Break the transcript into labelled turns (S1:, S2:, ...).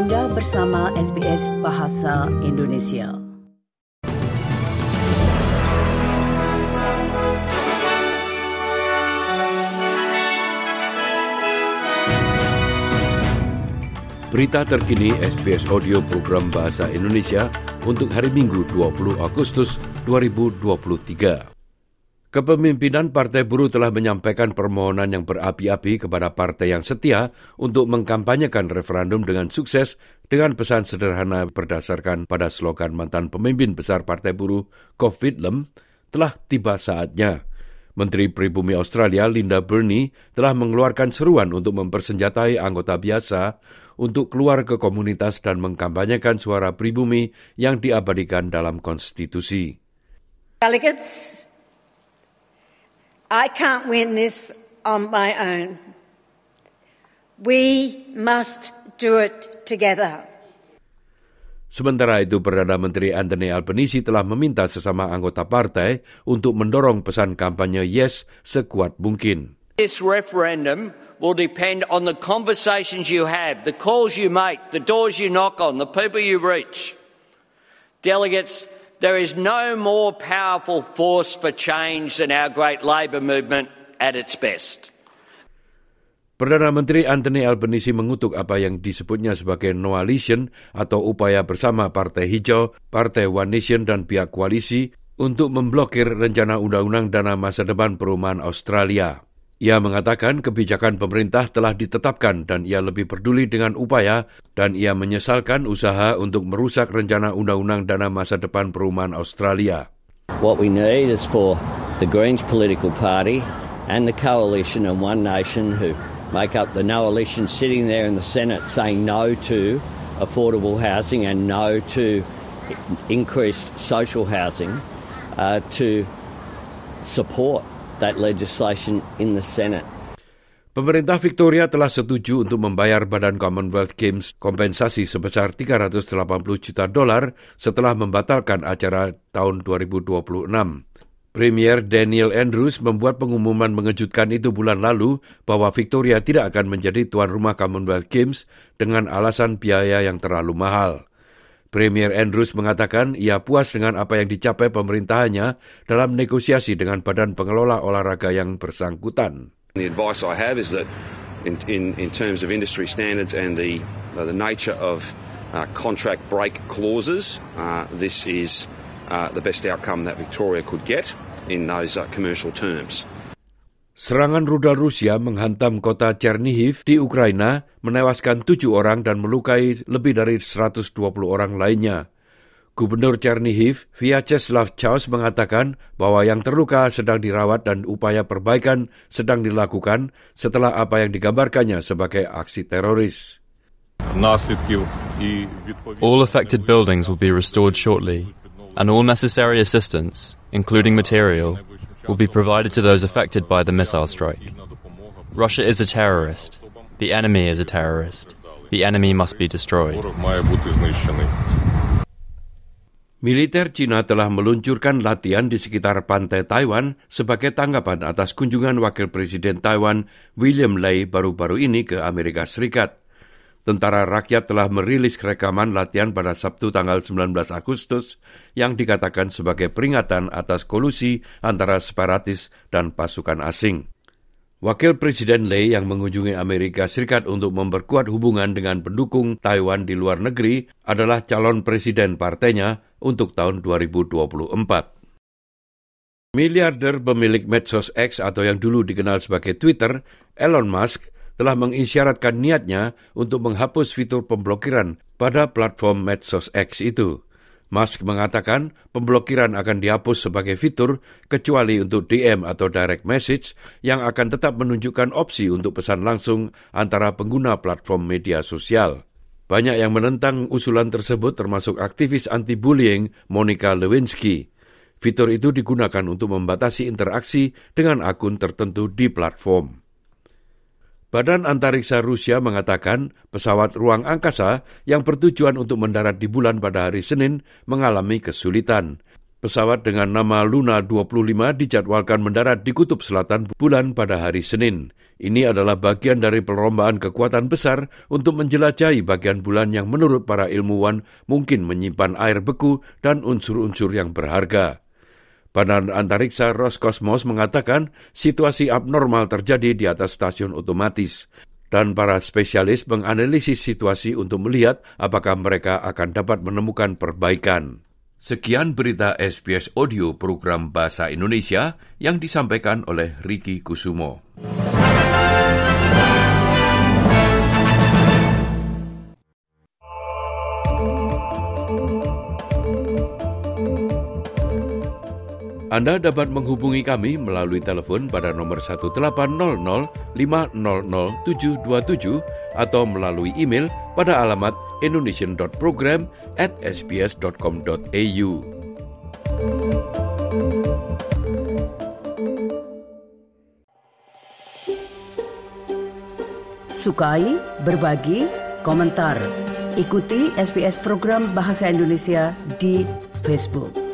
S1: Anda bersama SBS Bahasa Indonesia.
S2: Berita terkini SBS Audio Program Bahasa Indonesia untuk hari Minggu 20 Agustus 2023. Kepemimpinan Partai Buruh telah menyampaikan permohonan yang berapi-api kepada partai yang setia untuk mengkampanyekan referendum dengan sukses dengan pesan sederhana berdasarkan pada slogan mantan pemimpin besar Partai Buruh, COVID Lem, telah tiba saatnya. Menteri Pribumi Australia Linda Burney telah mengeluarkan seruan untuk mempersenjatai anggota biasa untuk keluar ke komunitas dan mengkampanyekan suara pribumi yang diabadikan dalam konstitusi.
S3: Delegates, I can't win this on my own. We must do it together.
S2: Sementara itu, Perdana Menteri Anthony Albanese telah meminta sesama anggota partai untuk mendorong pesan kampanye Yes sekuat mungkin.
S4: This referendum will depend on the conversations you have, the calls you make, the doors you knock on, the people you reach. Delegates, there is no more powerful force for change than our great labour movement at its best.
S2: Perdana Menteri Anthony Albanese mengutuk apa yang disebutnya sebagai coalition atau upaya bersama Partai Hijau, Partai One Nation dan pihak koalisi untuk memblokir rencana undang-undang dana masa depan perumahan Australia. Ia mengatakan kebijakan pemerintah telah ditetapkan dan ia lebih peduli dengan upaya dan ia menyesalkan usaha untuk merusak rencana undang-undang dana masa depan perumahan Australia.
S5: What we need is for the Greens political party and the coalition and One Nation who make up the coalition sitting there in the Senate saying no to affordable housing and no to increased social housing uh, to support that legislation in the Senate.
S2: Pemerintah Victoria telah setuju untuk membayar Badan Commonwealth Games kompensasi sebesar 380 juta dolar setelah membatalkan acara tahun 2026. Premier Daniel Andrews membuat pengumuman mengejutkan itu bulan lalu bahwa Victoria tidak akan menjadi tuan rumah Commonwealth Games dengan alasan biaya yang terlalu mahal. Premier Andrews mengatakan ia puas dengan apa yang dicapai pemerintahannya dalam negosiasi dengan badan pengelola olahraga yang bersangkutan.
S6: The advice I have is that in, in, in terms of industry standards and the, the nature of uh, contract break clauses, uh, this is uh, the best outcome that Victoria could get in those uh, commercial terms.
S2: Serangan rudal Rusia menghantam kota Chernihiv di Ukraina, menewaskan tujuh orang dan melukai lebih dari 120 orang lainnya. Gubernur Chernihiv, Vyacheslav Chaus mengatakan bahwa yang terluka sedang dirawat dan upaya perbaikan sedang dilakukan setelah apa yang digambarkannya sebagai aksi teroris.
S7: All affected buildings will be restored shortly, and all necessary assistance, including material, will be provided to those affected by the missile strike. Russia is a terrorist. The enemy is a terrorist. The enemy must be destroyed.
S2: Militer Cina telah meluncurkan latihan di sekitar pantai Taiwan sebagai tanggapan atas kunjungan Wakil Presiden Taiwan William Lai baru-baru ini ke Amerika Serikat. Tentara Rakyat telah merilis rekaman latihan pada Sabtu tanggal 19 Agustus yang dikatakan sebagai peringatan atas kolusi antara separatis dan pasukan asing. Wakil Presiden Lei yang mengunjungi Amerika Serikat untuk memperkuat hubungan dengan pendukung Taiwan di luar negeri adalah calon presiden partainya untuk tahun 2024. Miliarder pemilik medsos X atau yang dulu dikenal sebagai Twitter, Elon Musk, telah mengisyaratkan niatnya untuk menghapus fitur pemblokiran pada platform medsos X itu. Musk mengatakan pemblokiran akan dihapus sebagai fitur kecuali untuk DM atau direct message yang akan tetap menunjukkan opsi untuk pesan langsung antara pengguna platform media sosial. Banyak yang menentang usulan tersebut termasuk aktivis anti-bullying Monica Lewinsky. Fitur itu digunakan untuk membatasi interaksi dengan akun tertentu di platform. Badan Antariksa Rusia mengatakan pesawat ruang angkasa yang bertujuan untuk mendarat di bulan pada hari Senin mengalami kesulitan. Pesawat dengan nama Luna 25 dijadwalkan mendarat di kutub selatan bulan pada hari Senin. Ini adalah bagian dari perlombaan kekuatan besar untuk menjelajahi bagian bulan yang menurut para ilmuwan mungkin menyimpan air beku dan unsur-unsur yang berharga. Badan Antariksa Roscosmos mengatakan situasi abnormal terjadi di atas stasiun otomatis dan para spesialis menganalisis situasi untuk melihat apakah mereka akan dapat menemukan perbaikan. Sekian berita SBS Audio program Bahasa Indonesia yang disampaikan oleh Riki Kusumo. Anda dapat menghubungi kami melalui telepon pada nomor 1800 500 727 atau melalui email pada alamat indonesian.program at sbs.com.au.
S1: Sukai, berbagi, komentar. Ikuti SBS program Bahasa Indonesia di Facebook.